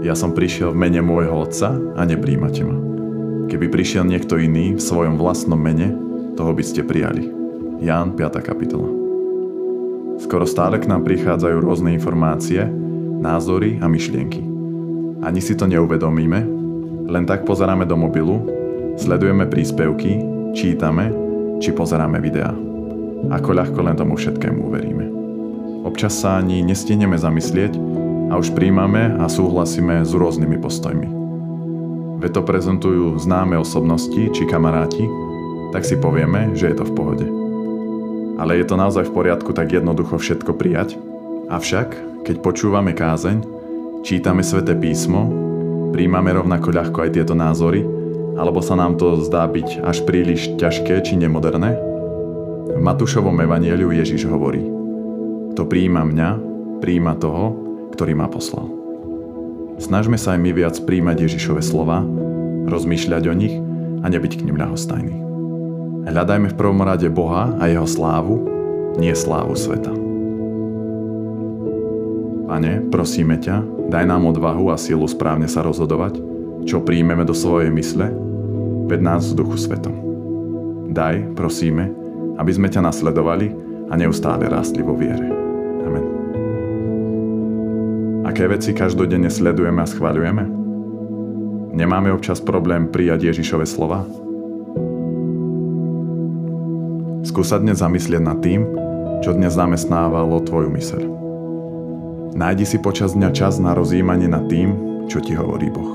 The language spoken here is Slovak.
Ja som prišiel v mene môjho Otca a nepríjmate ma. Keby prišiel niekto iný v svojom vlastnom mene, toho by ste prijali. Ján 5. kapitola. Skoro stále k nám prichádzajú rôzne informácie, názory a myšlienky. Ani si to neuvedomíme, len tak pozeráme do mobilu, sledujeme príspevky, čítame či pozeráme videá. Ako ľahko len tomu všetkému uveríme. Občas sa ani nestihneme zamyslieť a už príjmame a súhlasíme s rôznymi postojmi veď to prezentujú známe osobnosti či kamaráti, tak si povieme, že je to v pohode. Ale je to naozaj v poriadku tak jednoducho všetko prijať? Avšak, keď počúvame kázeň, čítame sväté písmo, príjmame rovnako ľahko aj tieto názory, alebo sa nám to zdá byť až príliš ťažké či nemoderné? V Matúšovom evanieliu Ježiš hovorí Kto príjma mňa, príjma toho, ktorý ma poslal. Snažme sa aj my viac príjmať Ježišove slova, rozmýšľať o nich a nebyť k nim ľahostajní. Hľadajme v prvom rade Boha a jeho slávu, nie slávu sveta. Pane, prosíme ťa, daj nám odvahu a silu správne sa rozhodovať, čo príjmeme do svojej mysle, ved nás v duchu svetom. Daj, prosíme, aby sme ťa nasledovali a neustále rástli vo viere. Aké veci každodenne sledujeme a schváľujeme? Nemáme občas problém prijať Ježišove slova? Skúsa dnes zamyslieť nad tým, čo dnes zamestnávalo tvoju myseľ. Nájdi si počas dňa čas na rozjímanie nad tým, čo ti hovorí Boh.